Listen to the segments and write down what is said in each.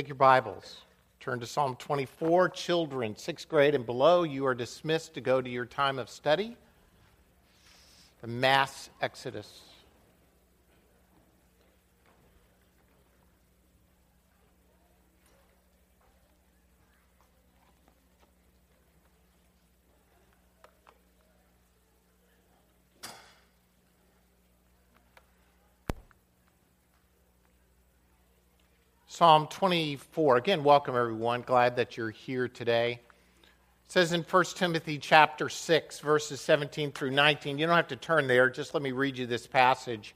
Take your Bibles. Turn to Psalm 24. Children, sixth grade and below, you are dismissed to go to your time of study. The mass exodus. Psalm 24. Again, welcome everyone. Glad that you're here today. It says in 1 Timothy chapter 6, verses 17 through 19. You don't have to turn there, just let me read you this passage.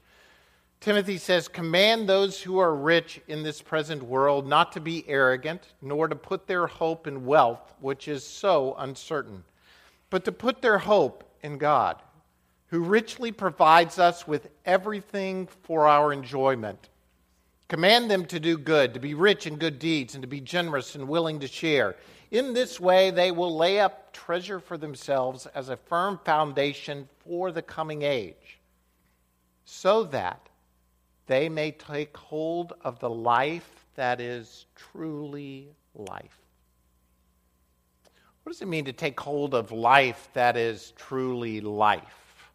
Timothy says, Command those who are rich in this present world not to be arrogant, nor to put their hope in wealth, which is so uncertain, but to put their hope in God, who richly provides us with everything for our enjoyment. Command them to do good, to be rich in good deeds, and to be generous and willing to share. In this way, they will lay up treasure for themselves as a firm foundation for the coming age, so that they may take hold of the life that is truly life. What does it mean to take hold of life that is truly life?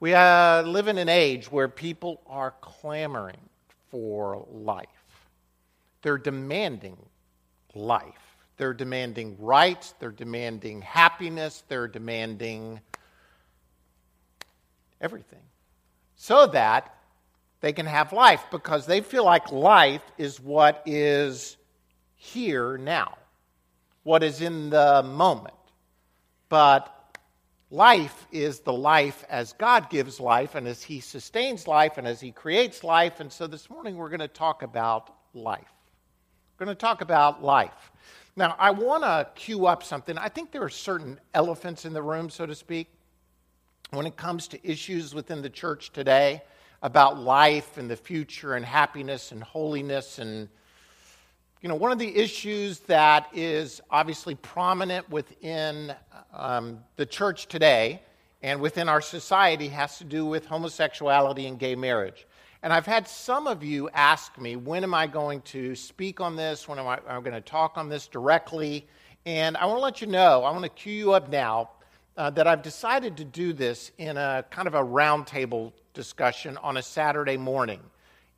We uh, live in an age where people are clamoring for life. They're demanding life. They're demanding rights. They're demanding happiness. They're demanding everything so that they can have life because they feel like life is what is here now, what is in the moment. But Life is the life as God gives life and as He sustains life and as He creates life. And so this morning we're going to talk about life. We're going to talk about life. Now, I want to cue up something. I think there are certain elephants in the room, so to speak, when it comes to issues within the church today about life and the future and happiness and holiness and you know, one of the issues that is obviously prominent within um, the church today and within our society has to do with homosexuality and gay marriage. And I've had some of you ask me, when am I going to speak on this? When am I am going to talk on this directly? And I want to let you know, I want to cue you up now uh, that I've decided to do this in a kind of a roundtable discussion on a Saturday morning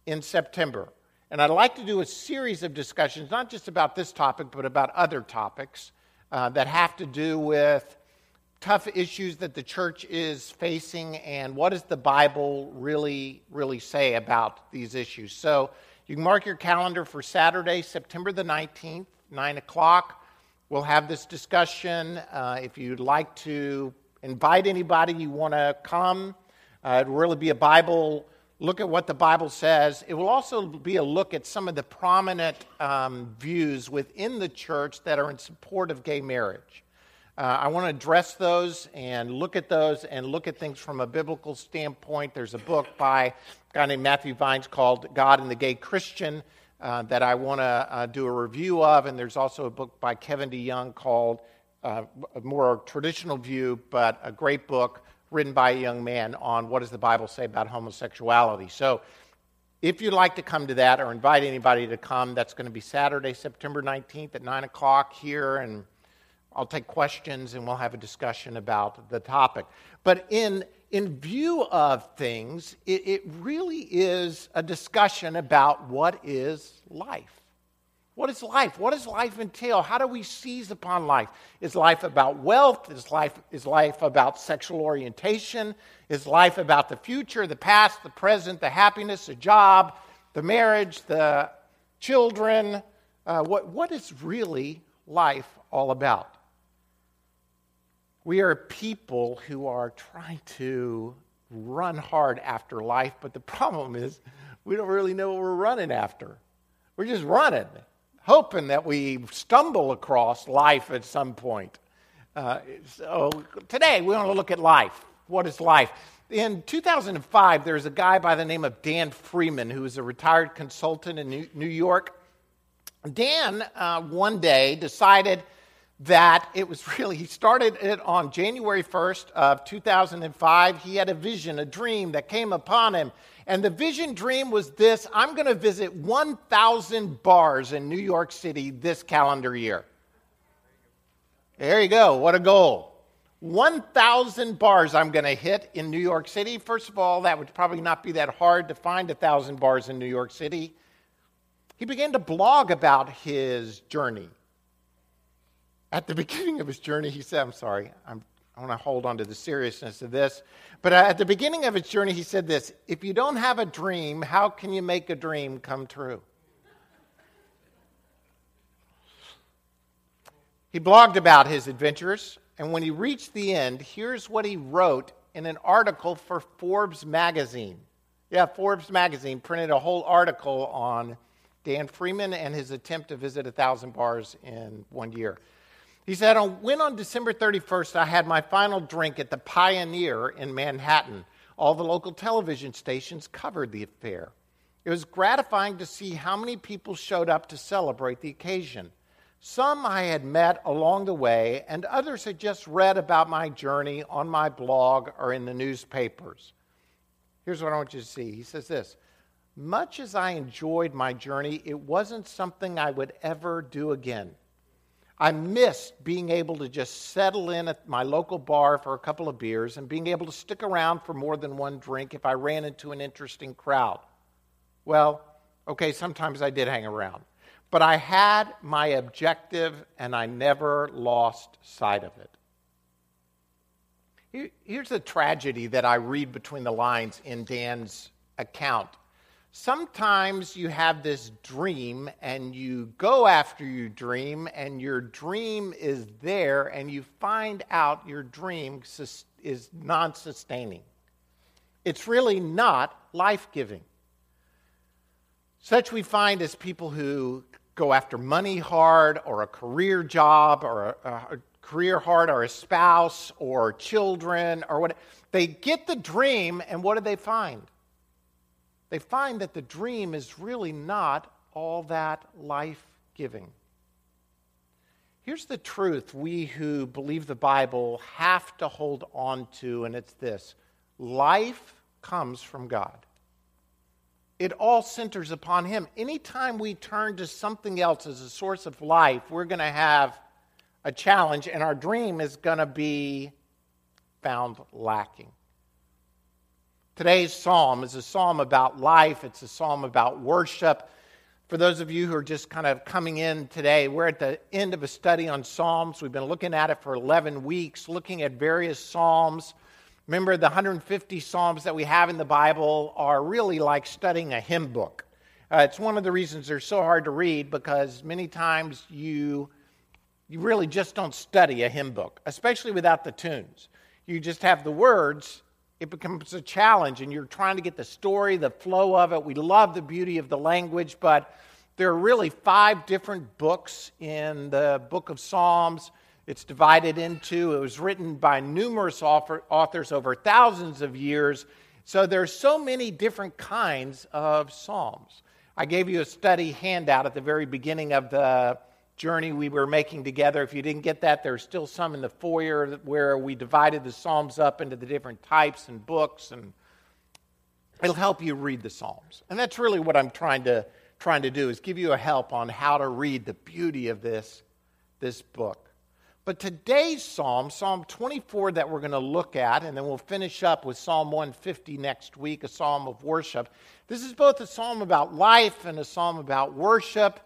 in September. And I'd like to do a series of discussions, not just about this topic, but about other topics uh, that have to do with tough issues that the church is facing and what does the Bible really, really say about these issues. So you can mark your calendar for Saturday, September the 19th, 9 o'clock. We'll have this discussion. Uh, if you'd like to invite anybody you want to come, uh, it'll really be a Bible look at what the Bible says. It will also be a look at some of the prominent um, views within the church that are in support of gay marriage. Uh, I want to address those and look at those and look at things from a biblical standpoint. There's a book by a guy named Matthew Vines called God and the Gay Christian uh, that I want to uh, do a review of. And there's also a book by Kevin DeYoung called uh, a more traditional view, but a great book written by a young man on what does the Bible say about homosexuality. So if you'd like to come to that or invite anybody to come, that's going to be Saturday, September 19th at 9 o'clock here, and I'll take questions and we'll have a discussion about the topic. But in, in view of things, it, it really is a discussion about what is life. What is life? What does life entail? How do we seize upon life? Is life about wealth? Is life, is life about sexual orientation? Is life about the future, the past, the present, the happiness, the job, the marriage, the children? Uh, what, what is really life all about? We are people who are trying to run hard after life, but the problem is we don't really know what we're running after. We're just running hoping that we stumble across life at some point. Uh, so today we want to look at life. What is life? In 2005, there's a guy by the name of Dan Freeman who is a retired consultant in New York. Dan, uh, one day, decided that it was really, he started it on January 1st of 2005. He had a vision, a dream that came upon him. And the vision dream was this I'm going to visit 1,000 bars in New York City this calendar year. There you go. What a goal. 1,000 bars I'm going to hit in New York City. First of all, that would probably not be that hard to find 1,000 bars in New York City. He began to blog about his journey. At the beginning of his journey, he said, I'm sorry, I'm, I want to hold on to the seriousness of this. But at the beginning of his journey, he said this If you don't have a dream, how can you make a dream come true? He blogged about his adventures, and when he reached the end, here's what he wrote in an article for Forbes magazine. Yeah, Forbes magazine printed a whole article on Dan Freeman and his attempt to visit a thousand bars in one year. He said, When on December 31st I had my final drink at the Pioneer in Manhattan, all the local television stations covered the affair. It was gratifying to see how many people showed up to celebrate the occasion. Some I had met along the way, and others had just read about my journey on my blog or in the newspapers. Here's what I want you to see. He says this Much as I enjoyed my journey, it wasn't something I would ever do again. I missed being able to just settle in at my local bar for a couple of beers and being able to stick around for more than one drink if I ran into an interesting crowd. Well, okay, sometimes I did hang around. But I had my objective and I never lost sight of it. Here's the tragedy that I read between the lines in Dan's account Sometimes you have this dream and you go after your dream, and your dream is there, and you find out your dream is non sustaining. It's really not life giving. Such we find as people who go after money hard, or a career job, or a, a career hard, or a spouse, or children, or what. They get the dream, and what do they find? They find that the dream is really not all that life giving. Here's the truth we who believe the Bible have to hold on to, and it's this life comes from God. It all centers upon Him. Anytime we turn to something else as a source of life, we're going to have a challenge, and our dream is going to be found lacking. Today's psalm is a psalm about life, it's a psalm about worship. For those of you who are just kind of coming in today, we're at the end of a study on Psalms. We've been looking at it for 11 weeks, looking at various Psalms. Remember, the 150 Psalms that we have in the Bible are really like studying a hymn book. Uh, it's one of the reasons they're so hard to read because many times you, you really just don't study a hymn book, especially without the tunes. You just have the words it becomes a challenge and you're trying to get the story, the flow of it. We love the beauty of the language, but there are really five different books in the book of Psalms. It's divided into, it was written by numerous authors over thousands of years. So there's so many different kinds of Psalms. I gave you a study handout at the very beginning of the journey we were making together. If you didn't get that, there's still some in the foyer where we divided the Psalms up into the different types and books, and it'll help you read the Psalms. And that's really what I'm trying to trying to do is give you a help on how to read the beauty of this this book. But today's psalm, Psalm 24, that we're going to look at, and then we'll finish up with Psalm 150 next week, a psalm of worship. This is both a psalm about life and a psalm about worship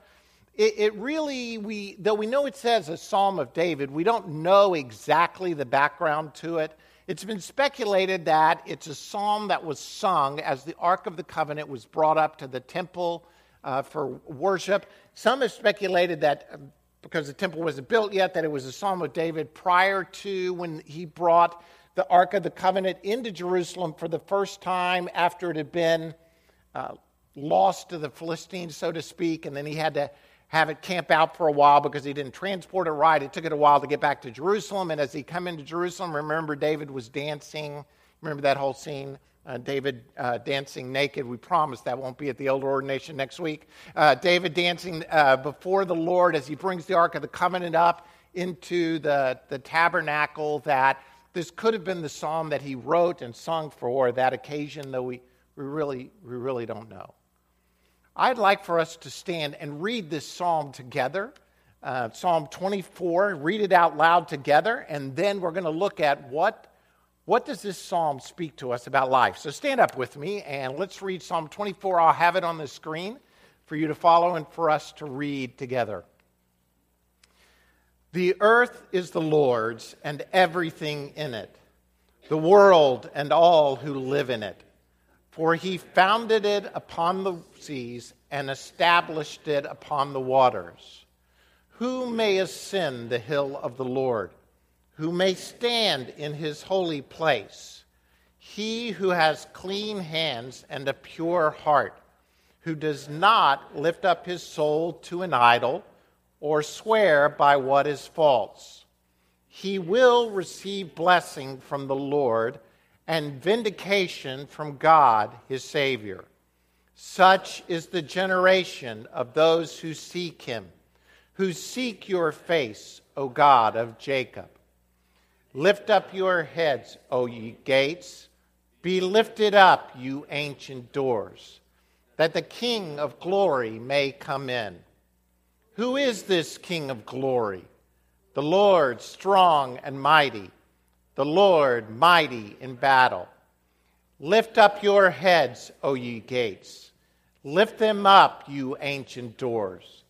it, it, really, we, though we know it says a Psalm of David, we don't know exactly the background to it. It's been speculated that it's a psalm that was sung as the Ark of the Covenant was brought up to the temple uh, for worship. Some have speculated that uh, because the temple wasn't built yet, that it was a psalm of David prior to when he brought the Ark of the Covenant into Jerusalem for the first time after it had been uh, lost to the Philistines, so to speak, and then he had to have it camp out for a while because he didn't transport it right. It took it a while to get back to Jerusalem. And as he come into Jerusalem, remember David was dancing. Remember that whole scene? Uh, David uh, dancing naked. We promise that won't be at the elder ordination next week. Uh, David dancing uh, before the Lord as he brings the Ark of the Covenant up. into the, the tabernacle that this could have been the psalm that he wrote and sung for that occasion, though we, we, really, we really don't know. I'd like for us to stand and read this psalm together. Uh, psalm 24, read it out loud together, and then we're going to look at what, what does this psalm speak to us about life. So stand up with me and let's read Psalm 24. I'll have it on the screen for you to follow and for us to read together. The earth is the Lord's and everything in it, the world and all who live in it. For he founded it upon the seas and established it upon the waters. Who may ascend the hill of the Lord? Who may stand in his holy place? He who has clean hands and a pure heart who does not lift up his soul to an idol or swear by what is false. He will receive blessing from the Lord and vindication from God, his Savior. Such is the generation of those who seek him, who seek your face, O God of Jacob. Lift up your heads, O ye gates. Be lifted up, you ancient doors that the King of glory may come in. Who is this King of glory? The Lord strong and mighty, the Lord mighty in battle. Lift up your heads, O ye gates. Lift them up, you ancient doors,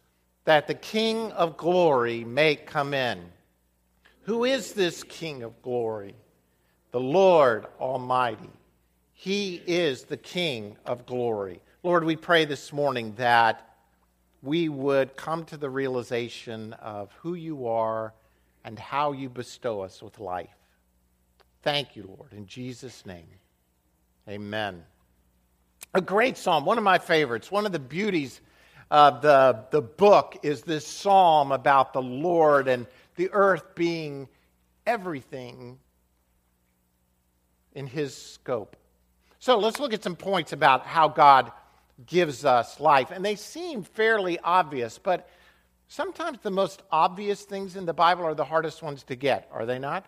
that the King of glory may come in. Who is this King of glory? The Lord Almighty. He is the King of glory. Lord, we pray this morning that we would come to the realization of who you are and how you bestow us with life. Thank you, Lord. In Jesus' name, amen. A great psalm, one of my favorites. One of the beauties of the, the book is this psalm about the Lord and the earth being everything in his scope. So let's look at some points about how God gives us life. And they seem fairly obvious, but sometimes the most obvious things in the Bible are the hardest ones to get, are they not?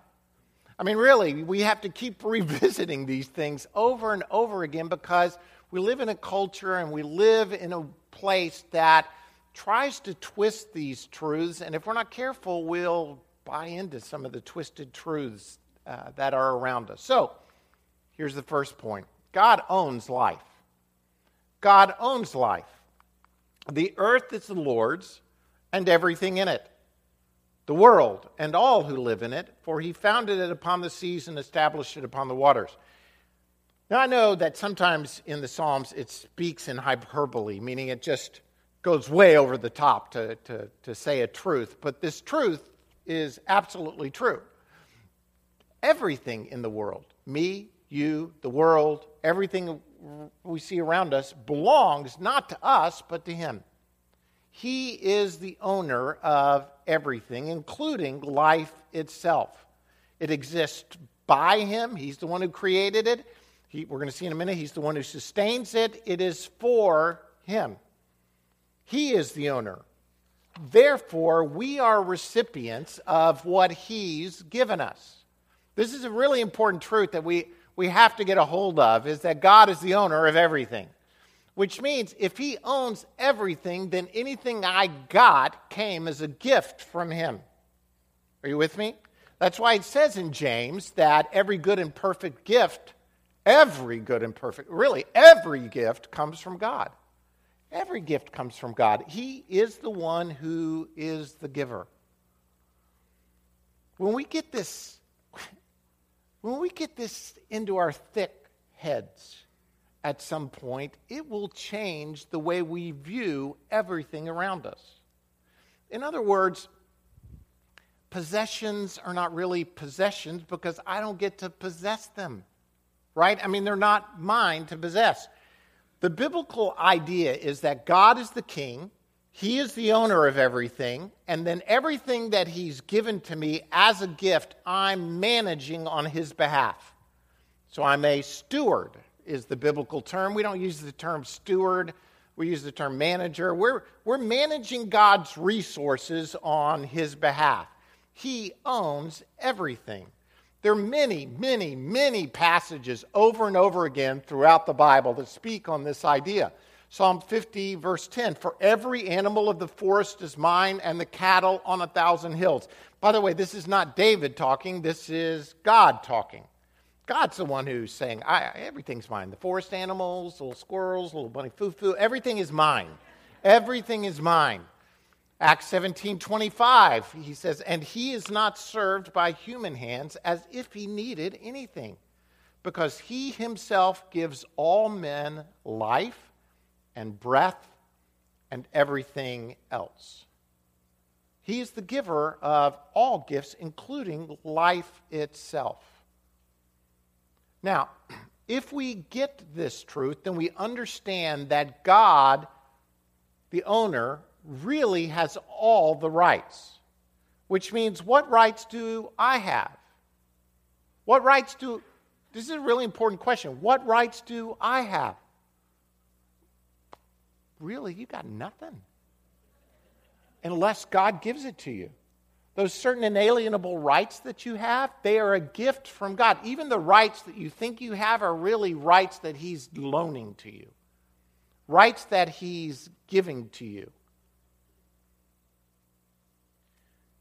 I mean, really, we have to keep revisiting these things over and over again because we live in a culture and we live in a place that tries to twist these truths. And if we're not careful, we'll buy into some of the twisted truths uh, that are around us. So, here's the first point God owns life. God owns life. The earth is the Lord's and everything in it, the world and all who live in it, for he founded it upon the seas and established it upon the waters. Now, I know that sometimes in the Psalms it speaks in hyperbole, meaning it just goes way over the top to, to, to say a truth, but this truth is absolutely true. Everything in the world, me, you, the world, everything we see around us belongs not to us, but to Him. He is the owner of everything, including life itself. It exists by Him, He's the one who created it. He, we're going to see in a minute, He's the one who sustains it. It is for Him. He is the owner. Therefore, we are recipients of what He's given us. This is a really important truth that we we have to get a hold of is that God is the owner of everything. Which means if he owns everything, then anything I got came as a gift from him. Are you with me? That's why it says in James that every good and perfect gift, every good and perfect, really, every gift comes from God. Every gift comes from God. He is the one who is the giver. When we get this when we get this into our thick heads at some point, it will change the way we view everything around us. In other words, possessions are not really possessions because I don't get to possess them, right? I mean, they're not mine to possess. The biblical idea is that God is the king he is the owner of everything, and then everything that He's given to me as a gift, I'm managing on His behalf. So I'm a steward, is the biblical term. We don't use the term steward, we use the term manager. We're, we're managing God's resources on His behalf. He owns everything. There are many, many, many passages over and over again throughout the Bible that speak on this idea. Psalm 50, verse 10 For every animal of the forest is mine, and the cattle on a thousand hills. By the way, this is not David talking, this is God talking. God's the one who's saying, everything's mine. The forest animals, little squirrels, little bunny foo foo, everything is mine. Everything is mine. Acts 17 25, he says, And he is not served by human hands as if he needed anything, because he himself gives all men life and breath and everything else. He is the giver of all gifts, including life itself. Now, if we get this truth, then we understand that God, the owner, really has all the rights. Which means, what rights do I have? What rights do, this is a really important question. What rights do I have? Really, you got nothing. Unless God gives it to you. Those certain inalienable rights that you have, they are a gift from God. Even the rights that you think you have are really rights that He's loaning to you, rights that He's giving to you.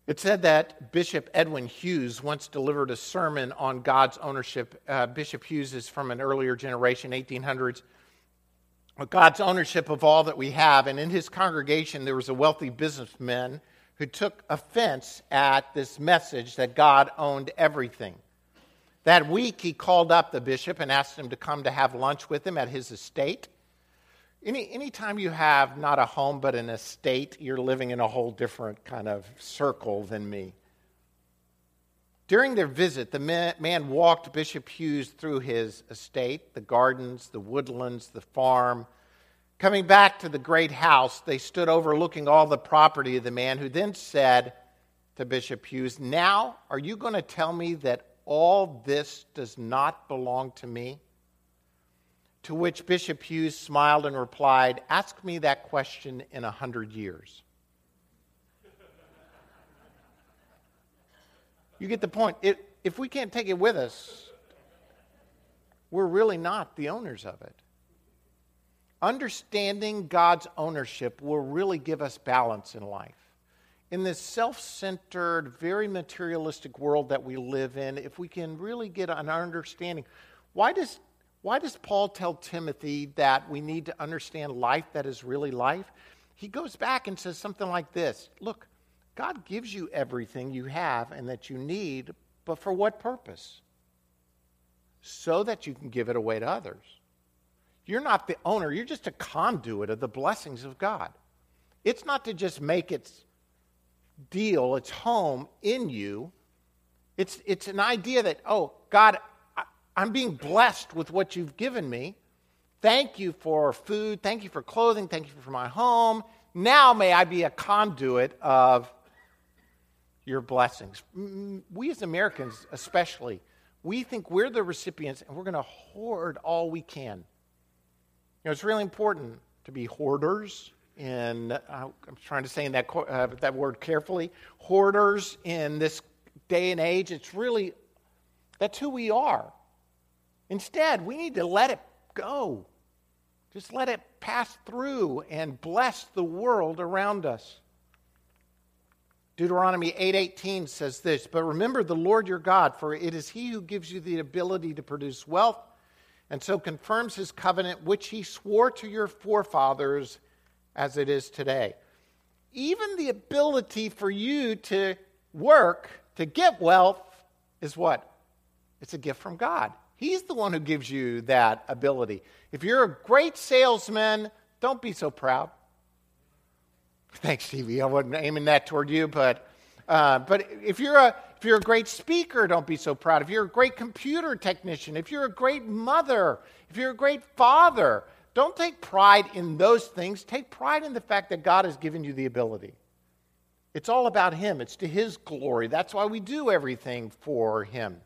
It said that Bishop Edwin Hughes once delivered a sermon on God's ownership. Uh, Bishop Hughes is from an earlier generation, 1800s. God's ownership of all that we have. And in his congregation, there was a wealthy businessman who took offense at this message that God owned everything. That week, he called up the bishop and asked him to come to have lunch with him at his estate. Any anytime you have not a home but an estate, you're living in a whole different kind of circle than me. During their visit, the man walked Bishop Hughes through his estate, the gardens, the woodlands, the farm, Coming back to the great house, they stood overlooking all the property of the man, who then said to Bishop Hughes, Now are you going to tell me that all this does not belong to me? To which Bishop Hughes smiled and replied, Ask me that question in a hundred years. you get the point. It, if we can't take it with us, we're really not the owners of it understanding God's ownership will really give us balance in life. In this self centered, very materialistic world that we live in, if we can really get an understanding, why does, why does Paul tell Timothy that we need to understand life that is really life? He goes back and says something like this Look, God gives you everything you have and that you need, but for what purpose? So that you can give it away to others. You're not the owner, you're just a conduit of the blessings of God. It's not to just make its deal, its home in you. It's, it's an idea that, oh, God, I, I'm being blessed with what you've given me. Thank you for food. Thank you for clothing. Thank you for my home. Now may I be a conduit of your blessings. We as Americans, especially, we think we're the recipients and we're going to hoard all we can. You know, it's really important to be hoarders in, uh, I'm trying to say that, uh, that word carefully, hoarders in this day and age. It's really, that's who we are. Instead, we need to let it go. Just let it pass through and bless the world around us. Deuteronomy 8:18 says this, "But remember the Lord your God, for it is he who gives you the ability to produce wealth and so confirms his covenant, which he swore to your forefathers as it is today. Even the ability for you to work, to get wealth, is what? It's a gift from God. He's the one who gives you that ability. If you're a great salesman, don't be so proud. Thanks, Stevie. I wasn't aiming that toward you, but uh, but if you're, a, if you're a great speaker, don't be so proud. If you're a great computer technician, if you're a great mother, if you're a great father, don't take pride in those things. Take pride in the fact that God has given you the ability. It's all about Him, it's to His glory. That's why we do everything for Him.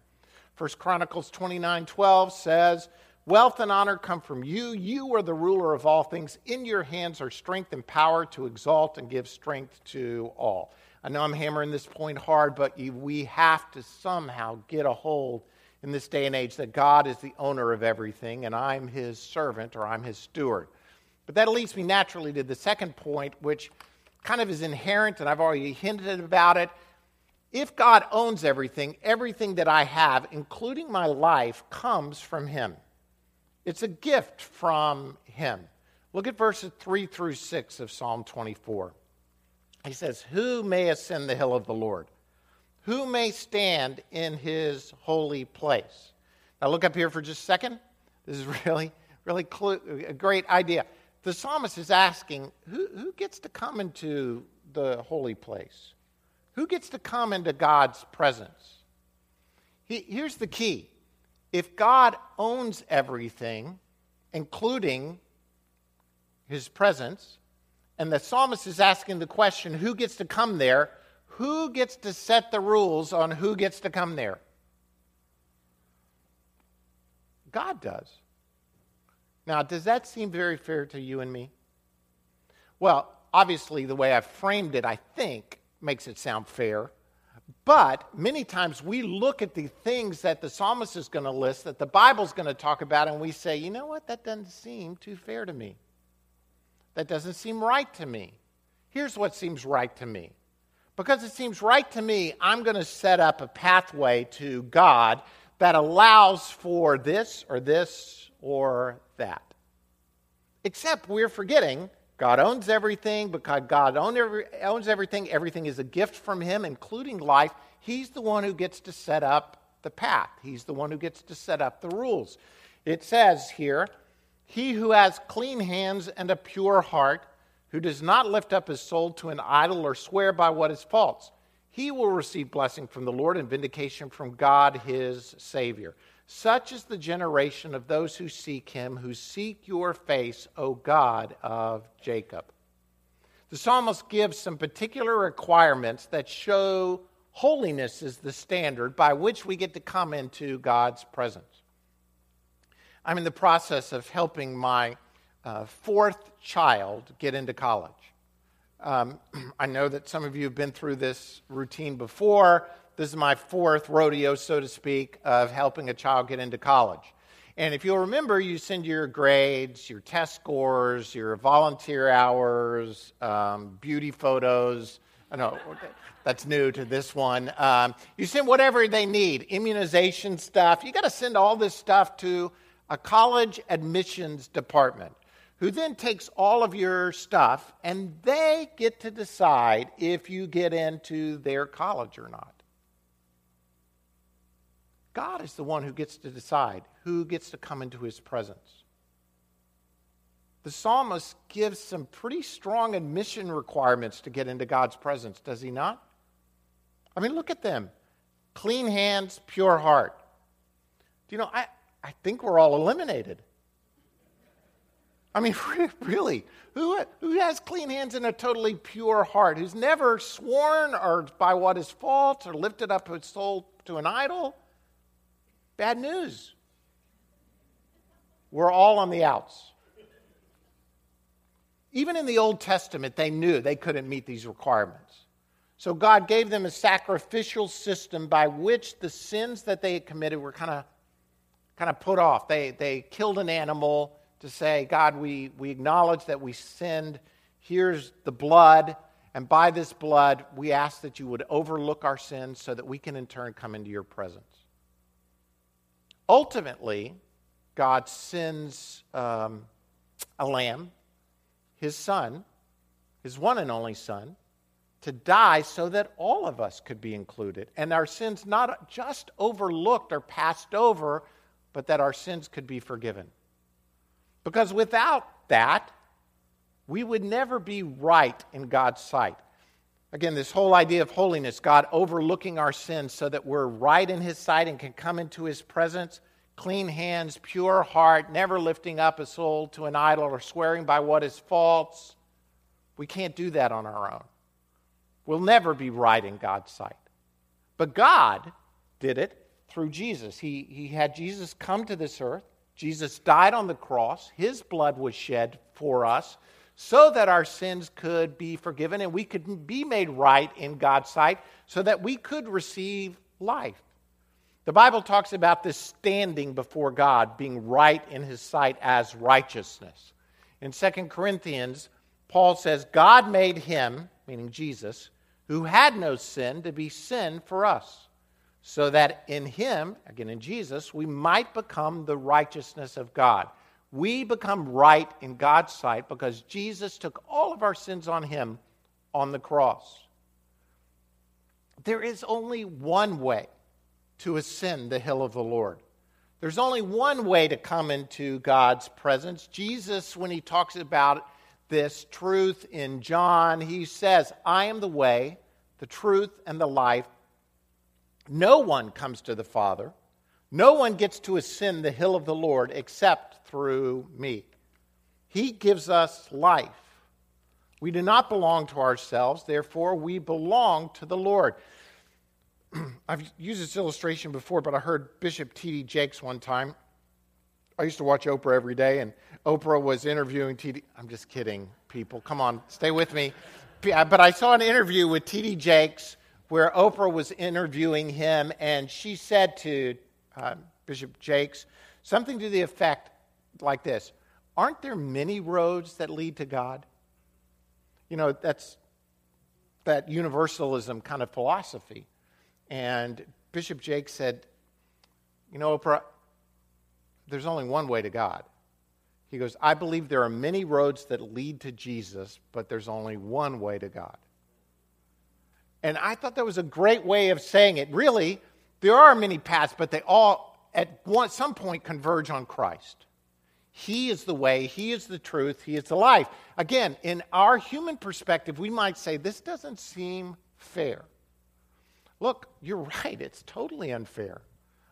First Chronicles 29 12 says, Wealth and honor come from you. You are the ruler of all things. In your hands are strength and power to exalt and give strength to all. I know I'm hammering this point hard, but we have to somehow get a hold in this day and age that God is the owner of everything and I'm his servant or I'm his steward. But that leads me naturally to the second point, which kind of is inherent, and I've already hinted about it. If God owns everything, everything that I have, including my life, comes from him. It's a gift from him. Look at verses 3 through 6 of Psalm 24. He says, Who may ascend the hill of the Lord? Who may stand in his holy place? Now, look up here for just a second. This is really, really a great idea. The psalmist is asking, who, who gets to come into the holy place? Who gets to come into God's presence? He, here's the key if God owns everything, including his presence, and the psalmist is asking the question who gets to come there? Who gets to set the rules on who gets to come there? God does. Now, does that seem very fair to you and me? Well, obviously, the way I've framed it, I think, makes it sound fair. But many times we look at the things that the psalmist is going to list, that the Bible's going to talk about, and we say, you know what, that doesn't seem too fair to me. That doesn't seem right to me. Here's what seems right to me. Because it seems right to me, I'm going to set up a pathway to God that allows for this or this or that. Except we're forgetting God owns everything because God owns everything. Everything is a gift from Him, including life. He's the one who gets to set up the path, He's the one who gets to set up the rules. It says here, he who has clean hands and a pure heart, who does not lift up his soul to an idol or swear by what is false, he will receive blessing from the Lord and vindication from God his Savior. Such is the generation of those who seek him, who seek your face, O God of Jacob. The psalmist gives some particular requirements that show holiness is the standard by which we get to come into God's presence. I'm in the process of helping my uh, fourth child get into college. Um, I know that some of you have been through this routine before. This is my fourth rodeo, so to speak, of helping a child get into college. And if you'll remember, you send your grades, your test scores, your volunteer hours, um, beauty photos. I know that's new to this one. Um, you send whatever they need, immunization stuff. You got to send all this stuff to a college admissions department who then takes all of your stuff and they get to decide if you get into their college or not. God is the one who gets to decide who gets to come into his presence. The psalmist gives some pretty strong admission requirements to get into God's presence, does he not? I mean, look at them clean hands, pure heart. Do you know, I, I think we're all eliminated. I mean, really, who, who has clean hands and a totally pure heart, who's never sworn or by what is false or lifted up his soul to an idol? Bad news. We're all on the outs. Even in the Old Testament, they knew they couldn't meet these requirements. So God gave them a sacrificial system by which the sins that they had committed were kind of kind of put off. They, they killed an animal to say, God, we, we acknowledge that we sinned. Here's the blood. And by this blood, we ask that you would overlook our sins so that we can in turn come into your presence. Ultimately, God sends um, a lamb, his son, his one and only son, to die so that all of us could be included. And our sins not just overlooked or passed over, but that our sins could be forgiven. Because without that, we would never be right in God's sight. Again, this whole idea of holiness, God overlooking our sins so that we're right in His sight and can come into His presence, clean hands, pure heart, never lifting up a soul to an idol or swearing by what is false. We can't do that on our own. We'll never be right in God's sight. But God did it through Jesus. He, he had Jesus come to this earth. Jesus died on the cross. His blood was shed for us so that our sins could be forgiven and we could be made right in God's sight, so that we could receive life. The Bible talks about this standing before God, being right in his sight as righteousness. In 2 Corinthians, Paul says, God made him, meaning Jesus, who had no sin, to be sin for us, so that in him, again in Jesus, we might become the righteousness of God. We become right in God's sight because Jesus took all of our sins on him on the cross. There is only one way to ascend the hill of the Lord. There's only one way to come into God's presence. Jesus, when he talks about this truth in John, he says, I am the way, the truth, and the life. No one comes to the Father. No one gets to ascend the hill of the Lord except through me. He gives us life. We do not belong to ourselves, therefore, we belong to the Lord. I've used this illustration before, but I heard Bishop T.D. Jakes one time. I used to watch Oprah every day, and Oprah was interviewing T.D. I'm just kidding, people. Come on, stay with me. Uh, but I saw an interview with T.D. Jakes where Oprah was interviewing him, and she said to uh, Bishop Jakes something to the effect like this Aren't there many roads that lead to God? You know, that's that universalism kind of philosophy. And Bishop Jakes said, You know, Oprah, there's only one way to God. He goes, I believe there are many roads that lead to Jesus, but there's only one way to God. And I thought that was a great way of saying it. Really, there are many paths, but they all, at one, some point, converge on Christ. He is the way, He is the truth, He is the life. Again, in our human perspective, we might say, this doesn't seem fair. Look, you're right. It's totally unfair.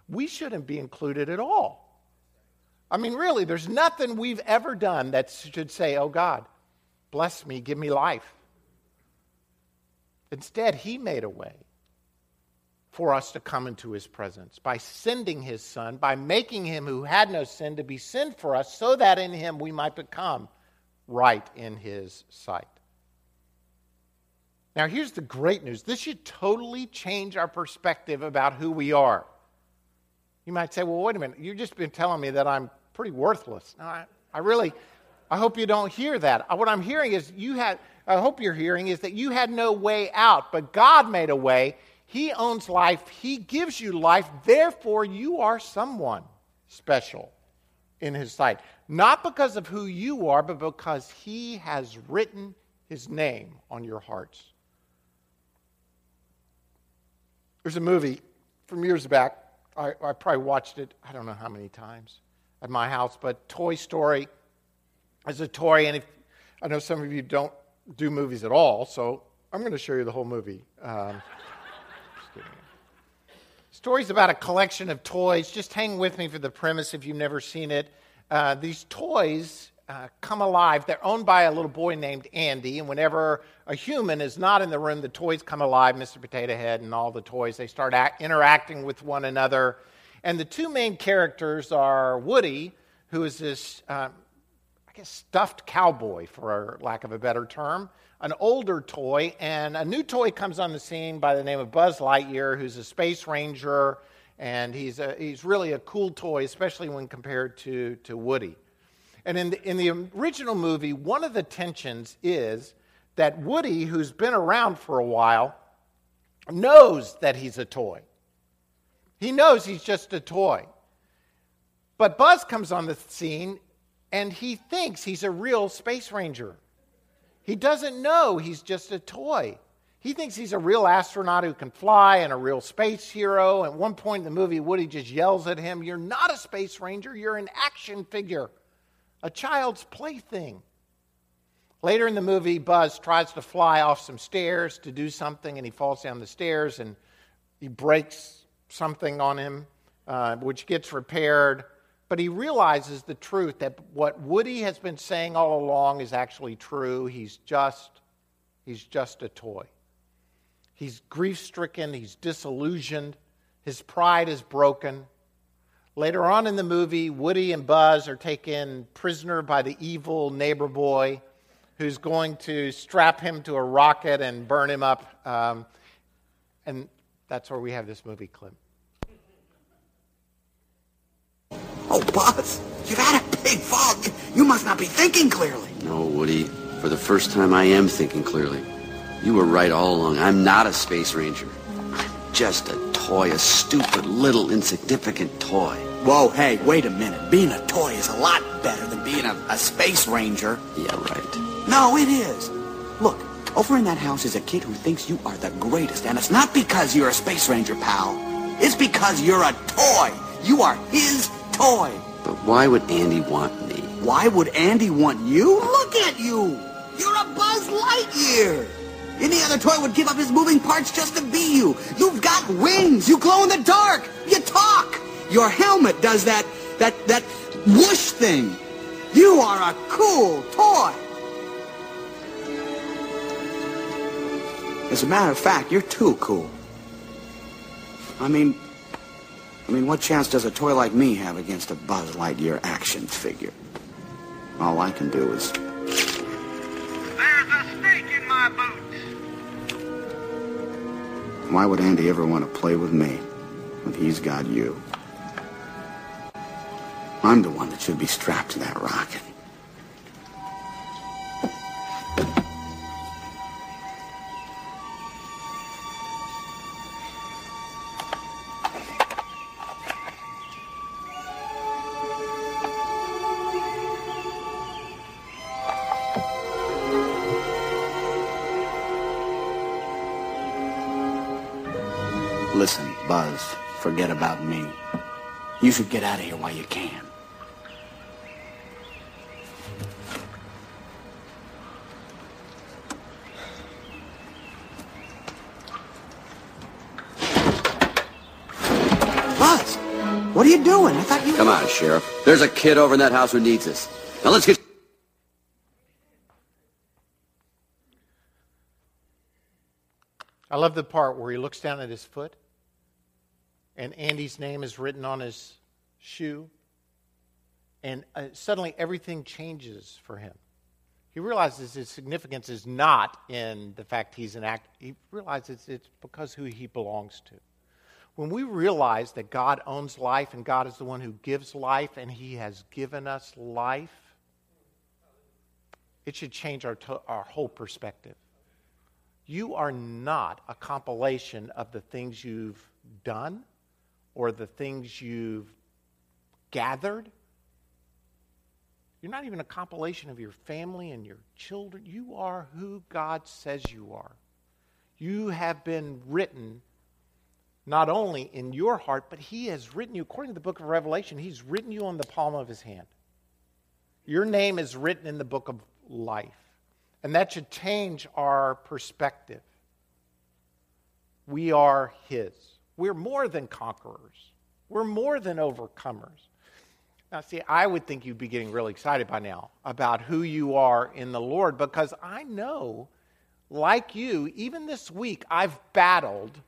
We shouldn't be included at all. I mean, really, there's nothing we've ever done that should say, oh God, bless me, give me life. Instead, He made a way for us to come into His presence by sending His Son, by making Him who had no sin to be sin for us, so that in Him we might become right in His sight. Now, here's the great news this should totally change our perspective about who we are. You might say, well, wait a minute, you've just been telling me that I'm pretty worthless. No, I, I really, I hope you don't hear that. What I'm hearing is you had, I hope you're hearing is that you had no way out, but God made a way. He owns life, He gives you life, therefore, you are someone special in His sight. Not because of who you are, but because He has written His name on your hearts. There's a movie from years back. I, I probably watched it, I don't know how many times at my house, but Toy Story is a toy. And if, I know some of you don't do movies at all, so I'm going to show you the whole movie. Um, Story's about a collection of toys. Just hang with me for the premise if you've never seen it. Uh, these toys uh, come alive. They're owned by a little boy named Andy, and whenever a human is not in the room, the toys come alive. Mr. Potato Head and all the toys they start act- interacting with one another. And the two main characters are Woody, who is this, uh, I guess, stuffed cowboy, for lack of a better term, an older toy, and a new toy comes on the scene by the name of Buzz Lightyear, who's a space ranger, and he's a, he's really a cool toy, especially when compared to to Woody. And in the, in the original movie, one of the tensions is that Woody, who's been around for a while, knows that he's a toy. He knows he's just a toy. But Buzz comes on the scene and he thinks he's a real space ranger. He doesn't know he's just a toy. He thinks he's a real astronaut who can fly and a real space hero. At one point in the movie, Woody just yells at him, You're not a space ranger, you're an action figure a child's plaything. Later in the movie, Buzz tries to fly off some stairs to do something, and he falls down the stairs and he breaks something on him, uh, which gets repaired. But he realizes the truth that what Woody has been saying all along is actually true. He's just, he's just a toy. He's grief stricken, he's disillusioned, his pride is broken. Later on in the movie, Woody and Buzz are taken prisoner by the evil neighbor boy who's going to strap him to a rocket and burn him up. Um, and that's where we have this movie clip. Oh, Buzz, you've had a big fall. You must not be thinking clearly. No, Woody. For the first time, I am thinking clearly. You were right all along. I'm not a space ranger. I'm just a toy, a stupid, little, insignificant toy. Whoa, hey, wait a minute. Being a toy is a lot better than being a, a space ranger. Yeah, right. No, it is. Look, over in that house is a kid who thinks you are the greatest, and it's not because you're a space ranger, pal. It's because you're a toy. You are his toy. But why would Andy want me? Why would Andy want you? Look at you. You're a Buzz Lightyear. Any other toy would give up his moving parts just to be you. You've got wings. You glow in the dark. You talk. Your helmet does that, that, that whoosh thing. You are a cool toy. As a matter of fact, you're too cool. I mean, I mean, what chance does a toy like me have against a Buzz Lightyear action figure? All I can do is... There's a snake in my boots. Why would Andy ever want to play with me when he's got you? I'm the one that should be strapped to that rocket. You should get out of here while you can. Buzz, what are you doing? I thought you... Come on, Sheriff. There's a kid over in that house who needs us. Now let's get... I love the part where he looks down at his foot and Andy's name is written on his shoe. And uh, suddenly everything changes for him. He realizes his significance is not in the fact he's an act. He realizes it's because who he belongs to. When we realize that God owns life and God is the one who gives life and he has given us life, it should change our, to- our whole perspective. You are not a compilation of the things you've done or the things you've gathered. You're not even a compilation of your family and your children. You are who God says you are. You have been written not only in your heart, but He has written you, according to the book of Revelation, He's written you on the palm of His hand. Your name is written in the book of life. And that should change our perspective. We are His. We're more than conquerors, we're more than overcomers. Now, see, I would think you'd be getting really excited by now about who you are in the Lord because I know, like you, even this week, I've battled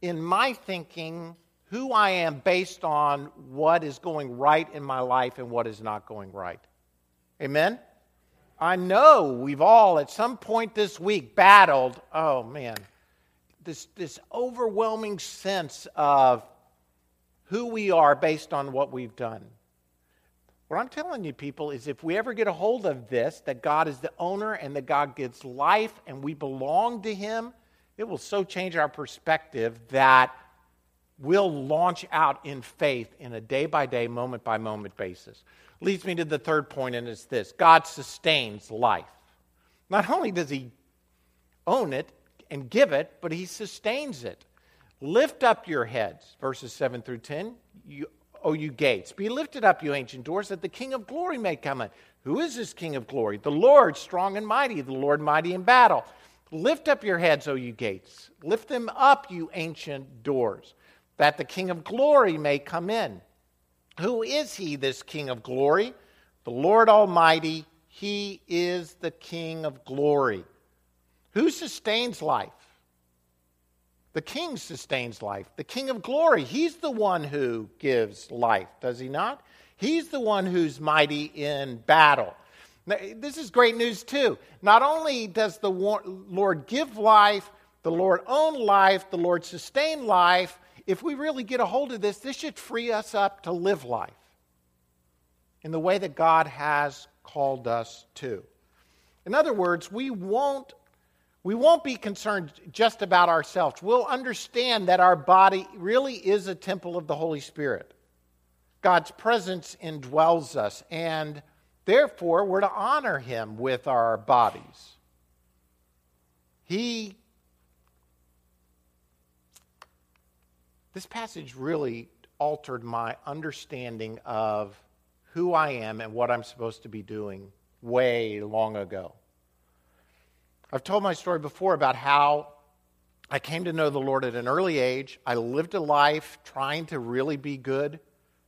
in my thinking who I am based on what is going right in my life and what is not going right. Amen? I know we've all at some point this week battled, oh man, this, this overwhelming sense of who we are based on what we've done. What I'm telling you, people, is if we ever get a hold of this, that God is the owner and that God gives life and we belong to Him, it will so change our perspective that we'll launch out in faith in a day by day, moment by moment basis. Leads me to the third point, and it's this God sustains life. Not only does He own it and give it, but He sustains it. Lift up your heads, verses 7 through 10. You, O you gates, be lifted up, you ancient doors, that the King of glory may come in. Who is this King of glory? The Lord, strong and mighty, the Lord mighty in battle. Lift up your heads, O you gates. Lift them up, you ancient doors, that the King of glory may come in. Who is he, this King of glory? The Lord Almighty. He is the King of glory. Who sustains life? The King sustains life. The King of glory, he's the one who gives life, does he not? He's the one who's mighty in battle. Now, this is great news, too. Not only does the Lord give life, the Lord own life, the Lord sustain life, if we really get a hold of this, this should free us up to live life in the way that God has called us to. In other words, we won't, we won't be concerned just about ourselves. We'll understand that our body really is a temple of the Holy Spirit. God's presence indwells us, and therefore we're to honor Him with our bodies. He This passage really altered my understanding of who I am and what I'm supposed to be doing way long ago. I've told my story before about how I came to know the Lord at an early age. I lived a life trying to really be good,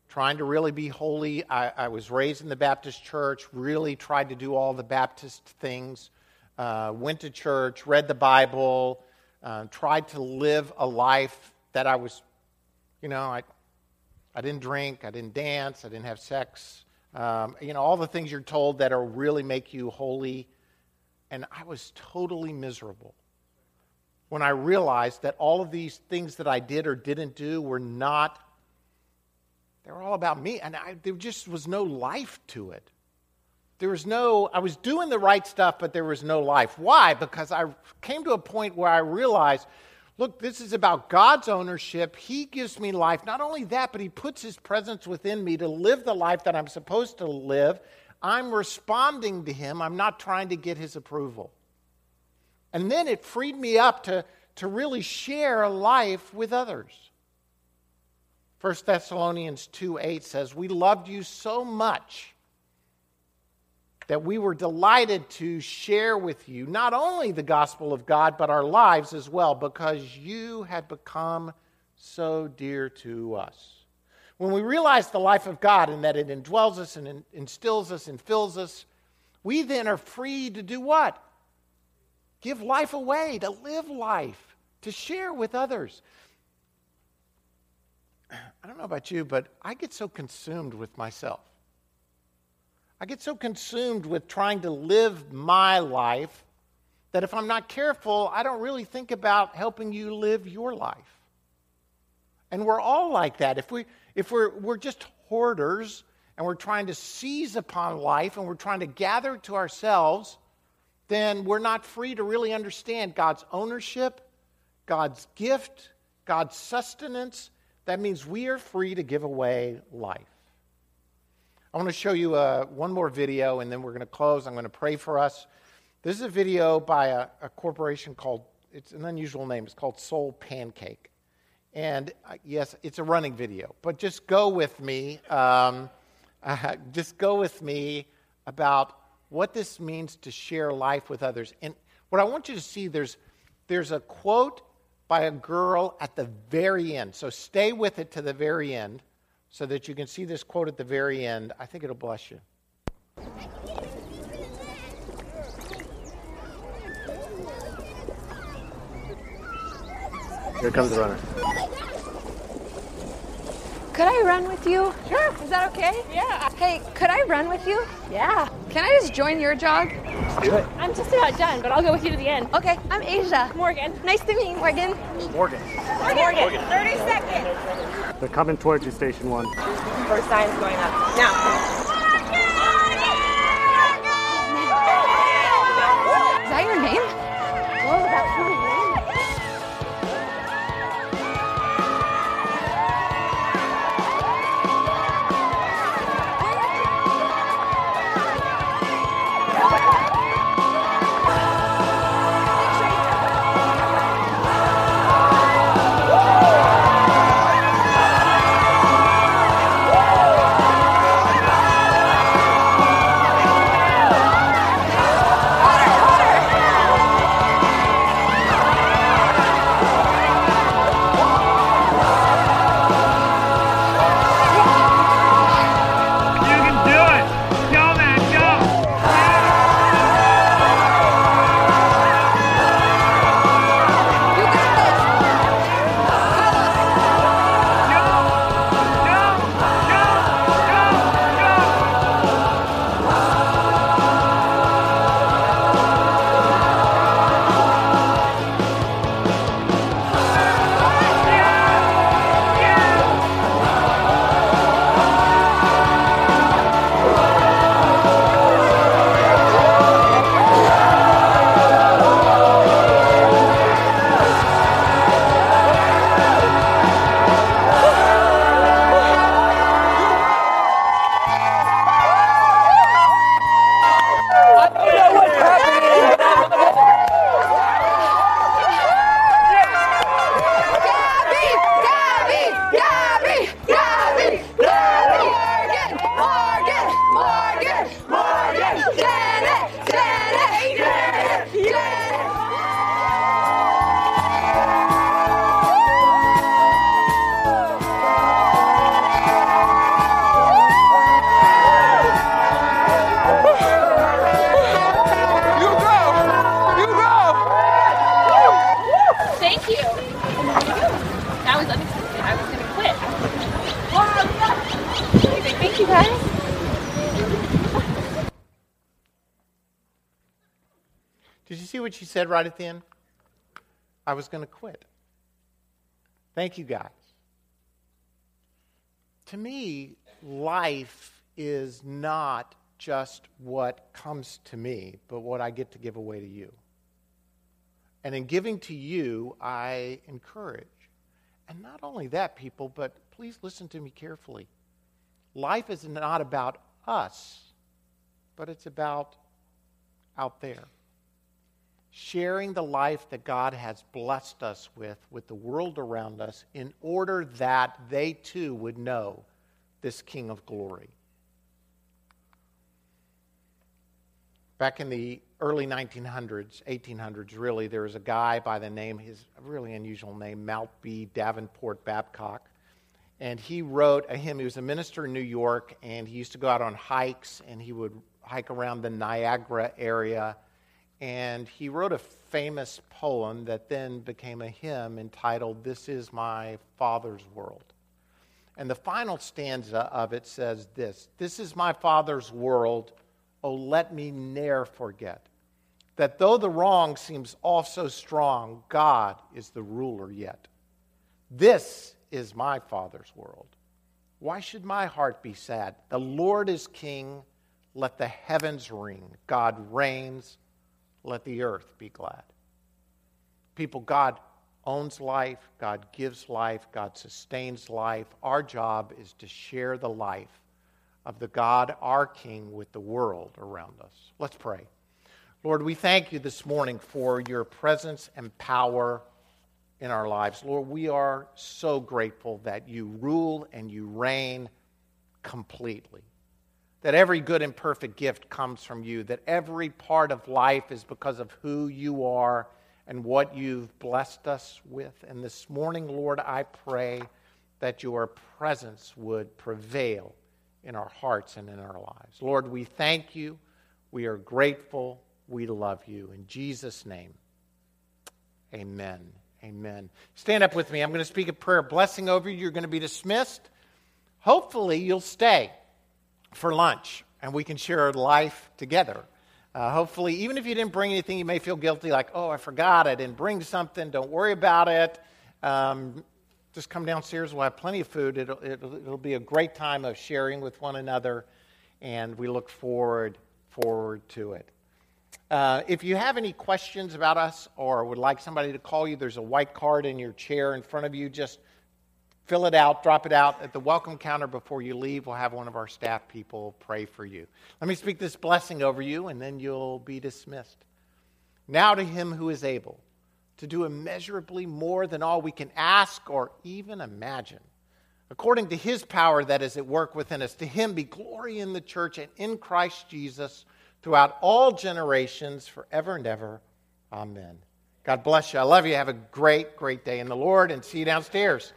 trying to really be holy. I, I was raised in the Baptist church, really tried to do all the Baptist things, uh, went to church, read the Bible, uh, tried to live a life that I was you know, I, I didn't drink, I didn't dance, I didn't have sex. Um, you know, all the things you're told that will really make you holy. And I was totally miserable when I realized that all of these things that I did or didn't do were not, they were all about me. And I, there just was no life to it. There was no, I was doing the right stuff, but there was no life. Why? Because I came to a point where I realized Look, this is about God's ownership. He gives me life. Not only that, but He puts His presence within me to live the life that I'm supposed to live. I'm responding to Him. I'm not trying to get His approval. And then it freed me up to, to really share life with others. 1 Thessalonians 2 8 says, We loved you so much that we were delighted to share with you not only the gospel of God, but our lives as well, because you had become so dear to us. When we realize the life of God and that it indwells us and instills us and fills us, we then are free to do what? Give life away, to live life, to share with others. I don't know about you, but I get so consumed with myself. I get so consumed with trying to live my life that if I'm not careful, I don't really think about helping you live your life. And we're all like that. If, we, if we're, we're just hoarders and we're trying to seize upon life and we're trying to gather to ourselves, then we're not free to really understand God's ownership, God's gift, God's sustenance. That means we are free to give away life. I want to show you uh, one more video and then we're going to close. I'm going to pray for us. This is a video by a, a corporation called, it's an unusual name, it's called Soul Pancake. And uh, yes, it's a running video, but just go with me. Um, uh, just go with me about what this means to share life with others. And what I want you to see, there's, there's a quote by a girl at the very end. So stay with it to the very end so that you can see this quote at the very end. I think it'll bless you. Here comes the runner. Could I run with you? Sure. Is that okay? Yeah. Hey, could I run with you? Yeah. Can I just join your jog? Let's do it. I'm just about done, but I'll go with you to the end. Okay, I'm Asia. Morgan. Nice to meet you, Morgan. Morgan. Morgan. Morgan. 30 seconds. They're coming towards you, station one. First sign's going up. Now. Morgan! Is that your name? Said right at the end? I was going to quit. Thank you, guys. To me, life is not just what comes to me, but what I get to give away to you. And in giving to you, I encourage. And not only that, people, but please listen to me carefully. Life is not about us, but it's about out there. Sharing the life that God has blessed us with, with the world around us, in order that they too would know this King of glory. Back in the early 1900s, 1800s, really, there was a guy by the name, his really unusual name, Maltby Davenport Babcock. And he wrote uh, a hymn. He was a minister in New York, and he used to go out on hikes, and he would hike around the Niagara area. And he wrote a famous poem that then became a hymn entitled, This is My Father's World. And the final stanza of it says this This is my Father's world Oh, let me ne'er forget that though the wrong seems all so strong, God is the ruler yet. This is my Father's world. Why should my heart be sad? The Lord is king. Let the heavens ring. God reigns. Let the earth be glad. People, God owns life. God gives life. God sustains life. Our job is to share the life of the God, our King, with the world around us. Let's pray. Lord, we thank you this morning for your presence and power in our lives. Lord, we are so grateful that you rule and you reign completely. That every good and perfect gift comes from you, that every part of life is because of who you are and what you've blessed us with. And this morning, Lord, I pray that your presence would prevail in our hearts and in our lives. Lord, we thank you. We are grateful. We love you. In Jesus' name, amen. Amen. Stand up with me. I'm going to speak a prayer blessing over you. You're going to be dismissed. Hopefully, you'll stay for lunch and we can share life together. Uh, hopefully, even if you didn't bring anything, you may feel guilty, like, oh, I forgot, I didn't bring something. Don't worry about it. Um, just come downstairs. We'll have plenty of food. It'll, it'll, it'll, be a great time of sharing with one another, and we look forward forward to it. Uh, if you have any questions about us or would like somebody to call you, there's a white card in your chair in front of you. Just fill it out, drop it out at the welcome counter before you leave. We'll have one of our staff people pray for you. Let me speak this blessing over you, and then you'll be dismissed. Now to him who is able to do immeasurably more than all we can ask or even imagine. According to his power that is at work within us, to him be glory in the church and in Christ Jesus throughout all generations, forever and ever. Amen. God bless you. I love you. Have a great, great day in the Lord and see you downstairs.